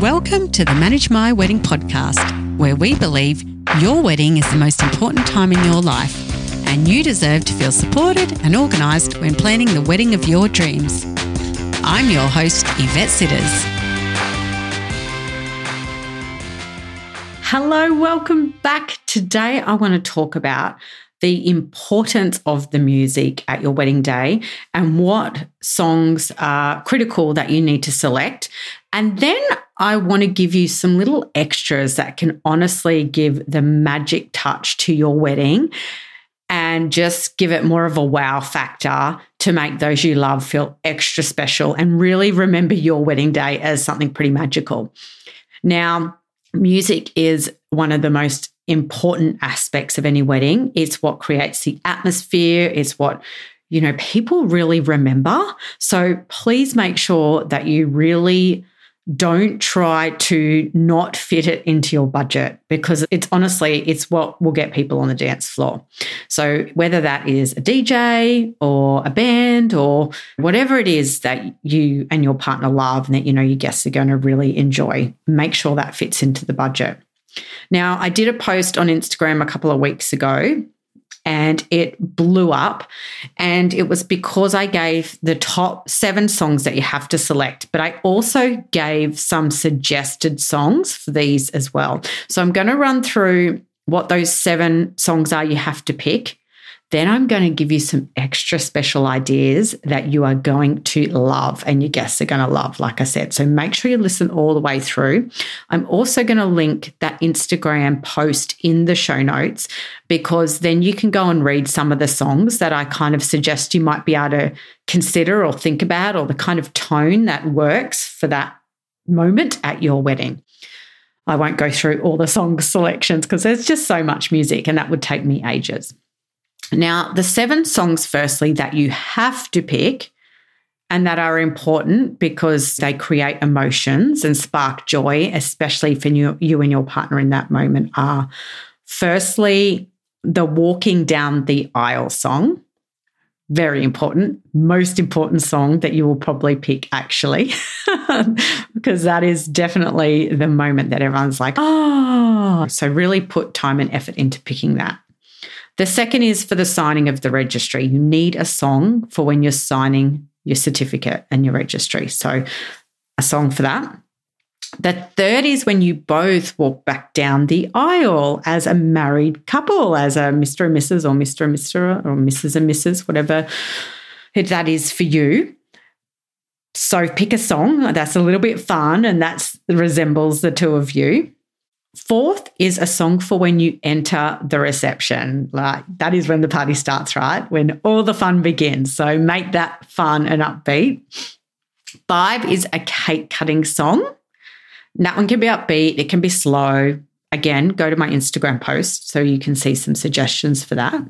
Welcome to the Manage My Wedding podcast, where we believe your wedding is the most important time in your life, and you deserve to feel supported and organised when planning the wedding of your dreams. I'm your host, Yvette Sitters. Hello, welcome back. Today, I want to talk about the importance of the music at your wedding day and what songs are critical that you need to select. And then I want to give you some little extras that can honestly give the magic touch to your wedding and just give it more of a wow factor to make those you love feel extra special and really remember your wedding day as something pretty magical. Now, music is one of the most important aspects of any wedding. It's what creates the atmosphere, it's what you know people really remember. So please make sure that you really don't try to not fit it into your budget because it's honestly it's what will get people on the dance floor so whether that is a dj or a band or whatever it is that you and your partner love and that you know your guests are going to really enjoy make sure that fits into the budget now i did a post on instagram a couple of weeks ago and it blew up. And it was because I gave the top seven songs that you have to select, but I also gave some suggested songs for these as well. So I'm going to run through what those seven songs are you have to pick. Then I'm going to give you some extra special ideas that you are going to love and your guests are going to love, like I said. So make sure you listen all the way through. I'm also going to link that Instagram post in the show notes because then you can go and read some of the songs that I kind of suggest you might be able to consider or think about or the kind of tone that works for that moment at your wedding. I won't go through all the song selections because there's just so much music and that would take me ages. Now, the seven songs, firstly, that you have to pick and that are important because they create emotions and spark joy, especially for you, you and your partner in that moment, are firstly, the walking down the aisle song. Very important, most important song that you will probably pick, actually, because that is definitely the moment that everyone's like, oh. So, really put time and effort into picking that. The second is for the signing of the registry. You need a song for when you're signing your certificate and your registry. So, a song for that. The third is when you both walk back down the aisle as a married couple, as a Mr. and Mrs. or Mr. and Mr. or Mrs. and Mrs., whatever that is for you. So pick a song that's a little bit fun and that resembles the two of you. Fourth is a song for when you enter the reception. Like that is when the party starts, right? When all the fun begins. So make that fun and upbeat. Five is a cake cutting song. That one can be upbeat, it can be slow. Again, go to my Instagram post so you can see some suggestions for that.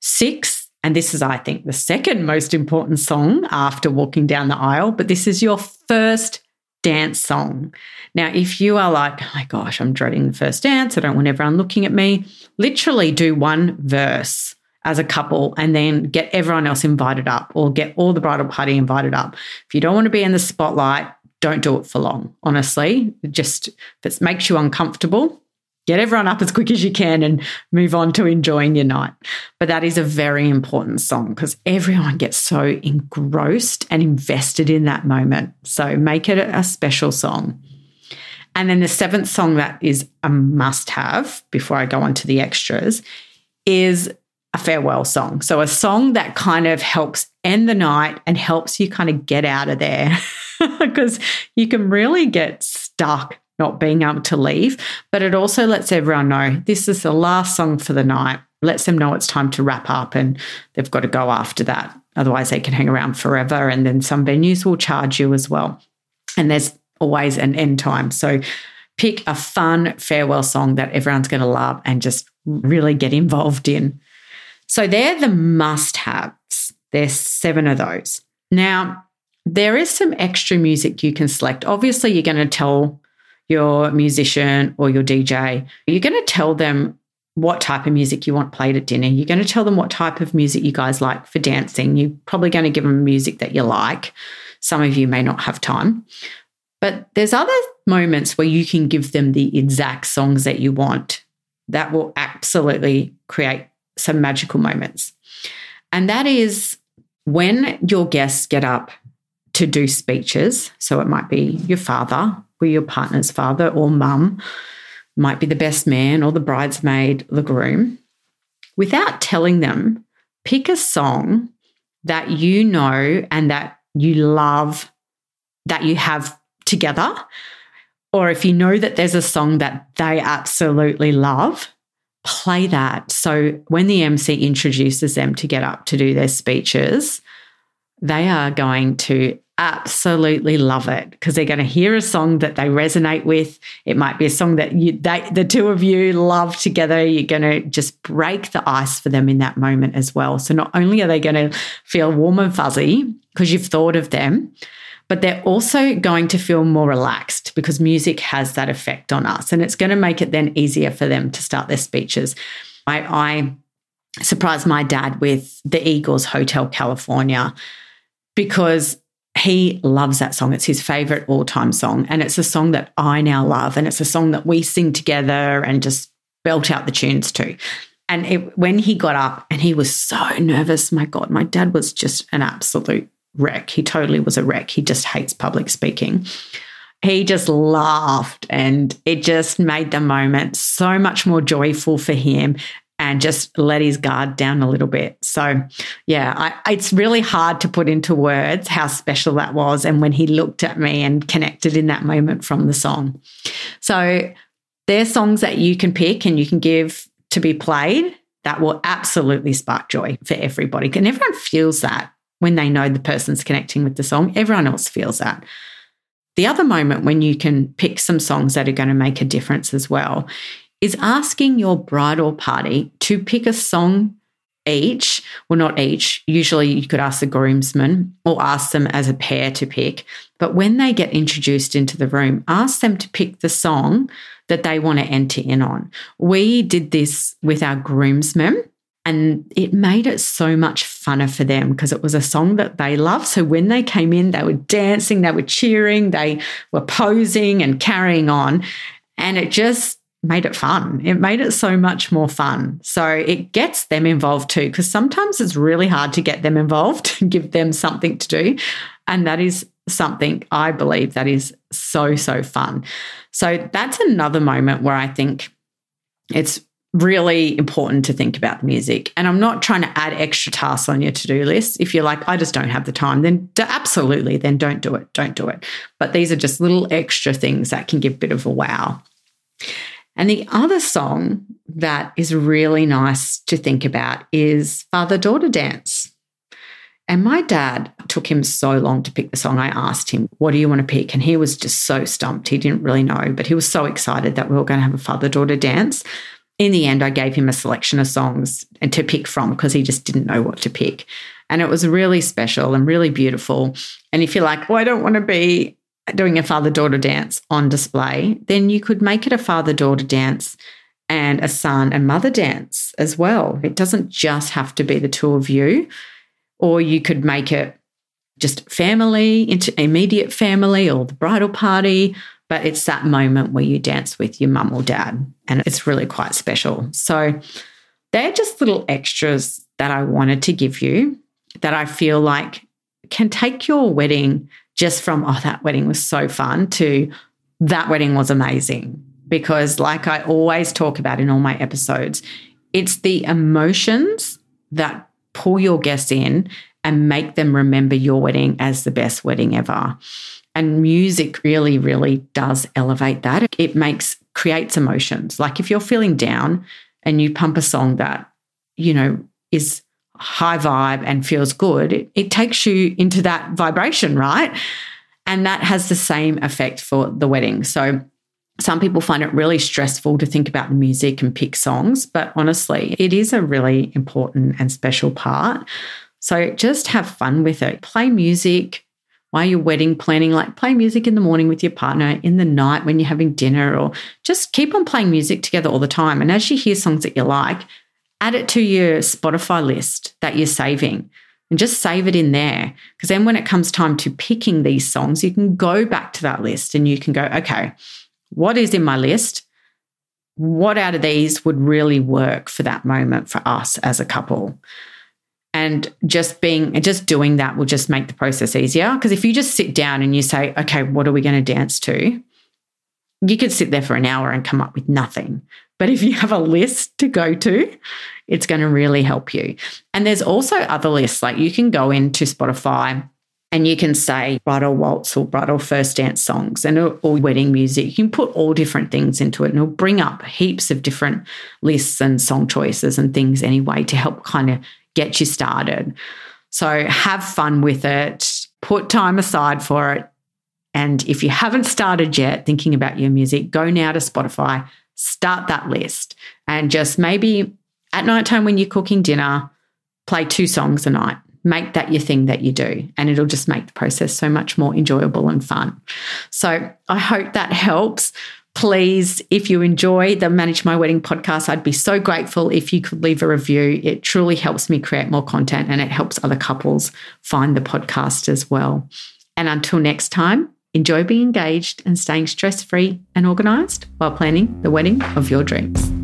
Six, and this is, I think, the second most important song after walking down the aisle, but this is your first dance song. Now, if you are like, oh my gosh, I'm dreading the first dance, I don't want everyone looking at me, literally do one verse as a couple and then get everyone else invited up or get all the bridal party invited up. If you don't want to be in the spotlight, don't do it for long, honestly. Just if it makes you uncomfortable, get everyone up as quick as you can and move on to enjoying your night. But that is a very important song because everyone gets so engrossed and invested in that moment. So make it a special song. And then the seventh song that is a must have before I go on to the extras is a farewell song. So a song that kind of helps end the night and helps you kind of get out of there because you can really get stuck not being able to leave. But it also lets everyone know this is the last song for the night, lets them know it's time to wrap up and they've got to go after that. Otherwise, they can hang around forever. And then some venues will charge you as well. And there's always an end time. So pick a fun farewell song that everyone's going to love and just really get involved in. So they're the must haves. There's seven of those. Now, there is some extra music you can select. Obviously, you're going to tell your musician or your DJ, you're going to tell them what type of music you want played at dinner. You're going to tell them what type of music you guys like for dancing. You're probably going to give them music that you like. Some of you may not have time. But there's other moments where you can give them the exact songs that you want that will absolutely create some magical moments. And that is when your guests get up to do speeches. So it might be your father or your partner's father or mum, might be the best man or the bridesmaid, the groom. Without telling them, pick a song that you know and that you love that you have together. Or if you know that there's a song that they absolutely love, play that. So when the MC introduces them to get up to do their speeches, they are going to absolutely love it because they're going to hear a song that they resonate with. It might be a song that you, they, the two of you love together. You're going to just break the ice for them in that moment as well. So not only are they going to feel warm and fuzzy because you've thought of them, but they're also going to feel more relaxed because music has that effect on us. And it's going to make it then easier for them to start their speeches. I, I surprised my dad with the Eagles Hotel California because he loves that song. It's his favorite all time song. And it's a song that I now love. And it's a song that we sing together and just belt out the tunes to. And it, when he got up and he was so nervous, my God, my dad was just an absolute wreck. He totally was a wreck. He just hates public speaking. He just laughed and it just made the moment so much more joyful for him and just let his guard down a little bit. So, yeah, I, it's really hard to put into words how special that was. And when he looked at me and connected in that moment from the song. So, there's songs that you can pick and you can give to be played that will absolutely spark joy for everybody. And everyone feels that when they know the person's connecting with the song. Everyone else feels that. The other moment when you can pick some songs that are going to make a difference as well is asking your bridal party to pick a song each, well, not each. Usually you could ask the groomsmen or ask them as a pair to pick. But when they get introduced into the room, ask them to pick the song that they want to enter in on. We did this with our groomsmen. And it made it so much funner for them because it was a song that they loved. So when they came in, they were dancing, they were cheering, they were posing and carrying on. And it just made it fun. It made it so much more fun. So it gets them involved too, because sometimes it's really hard to get them involved and give them something to do. And that is something I believe that is so, so fun. So that's another moment where I think it's really important to think about the music. And I'm not trying to add extra tasks on your to do list. If you're like, I just don't have the time, then absolutely, then don't do it. Don't do it. But these are just little extra things that can give a bit of a wow. And the other song that is really nice to think about is Father Daughter Dance. And my dad took him so long to pick the song. I asked him, What do you want to pick? And he was just so stumped. He didn't really know, but he was so excited that we were going to have a father daughter dance in the end, I gave him a selection of songs and to pick from because he just didn't know what to pick. And it was really special and really beautiful. And if you're like, well, I don't want to be doing a father daughter dance on display, then you could make it a father daughter dance and a son and mother dance as well. It doesn't just have to be the two of you, or you could make it just family, immediate family, or the bridal party, but it's that moment where you dance with your mum or dad, and it's really quite special. So they're just little extras that I wanted to give you that I feel like can take your wedding just from, oh, that wedding was so fun to that wedding was amazing. Because, like I always talk about in all my episodes, it's the emotions that pull your guests in and make them remember your wedding as the best wedding ever. And music really, really does elevate that. It makes, creates emotions. Like if you're feeling down and you pump a song that, you know, is high vibe and feels good, it, it takes you into that vibration, right? And that has the same effect for the wedding. So some people find it really stressful to think about the music and pick songs, but honestly, it is a really important and special part. So just have fun with it. Play music, while you're wedding planning, like play music in the morning with your partner, in the night when you're having dinner, or just keep on playing music together all the time. And as you hear songs that you like, add it to your Spotify list that you're saving. and just save it in there. Because then when it comes time to picking these songs, you can go back to that list and you can go, okay, what is in my list? What out of these would really work for that moment for us as a couple? And just being, just doing that will just make the process easier. Because if you just sit down and you say, okay, what are we going to dance to? You could sit there for an hour and come up with nothing. But if you have a list to go to, it's going to really help you. And there's also other lists, like you can go into Spotify and you can say bridal waltz or bridal first dance songs and or wedding music. You can put all different things into it and it'll bring up heaps of different lists and song choices and things anyway to help kind of get you started. So have fun with it, put time aside for it. And if you haven't started yet thinking about your music, go now to Spotify, start that list, and just maybe at nighttime when you're cooking dinner, play two songs a night. Make that your thing that you do, and it'll just make the process so much more enjoyable and fun. So, I hope that helps. Please, if you enjoy the Manage My Wedding podcast, I'd be so grateful if you could leave a review. It truly helps me create more content and it helps other couples find the podcast as well. And until next time, enjoy being engaged and staying stress free and organized while planning the wedding of your dreams.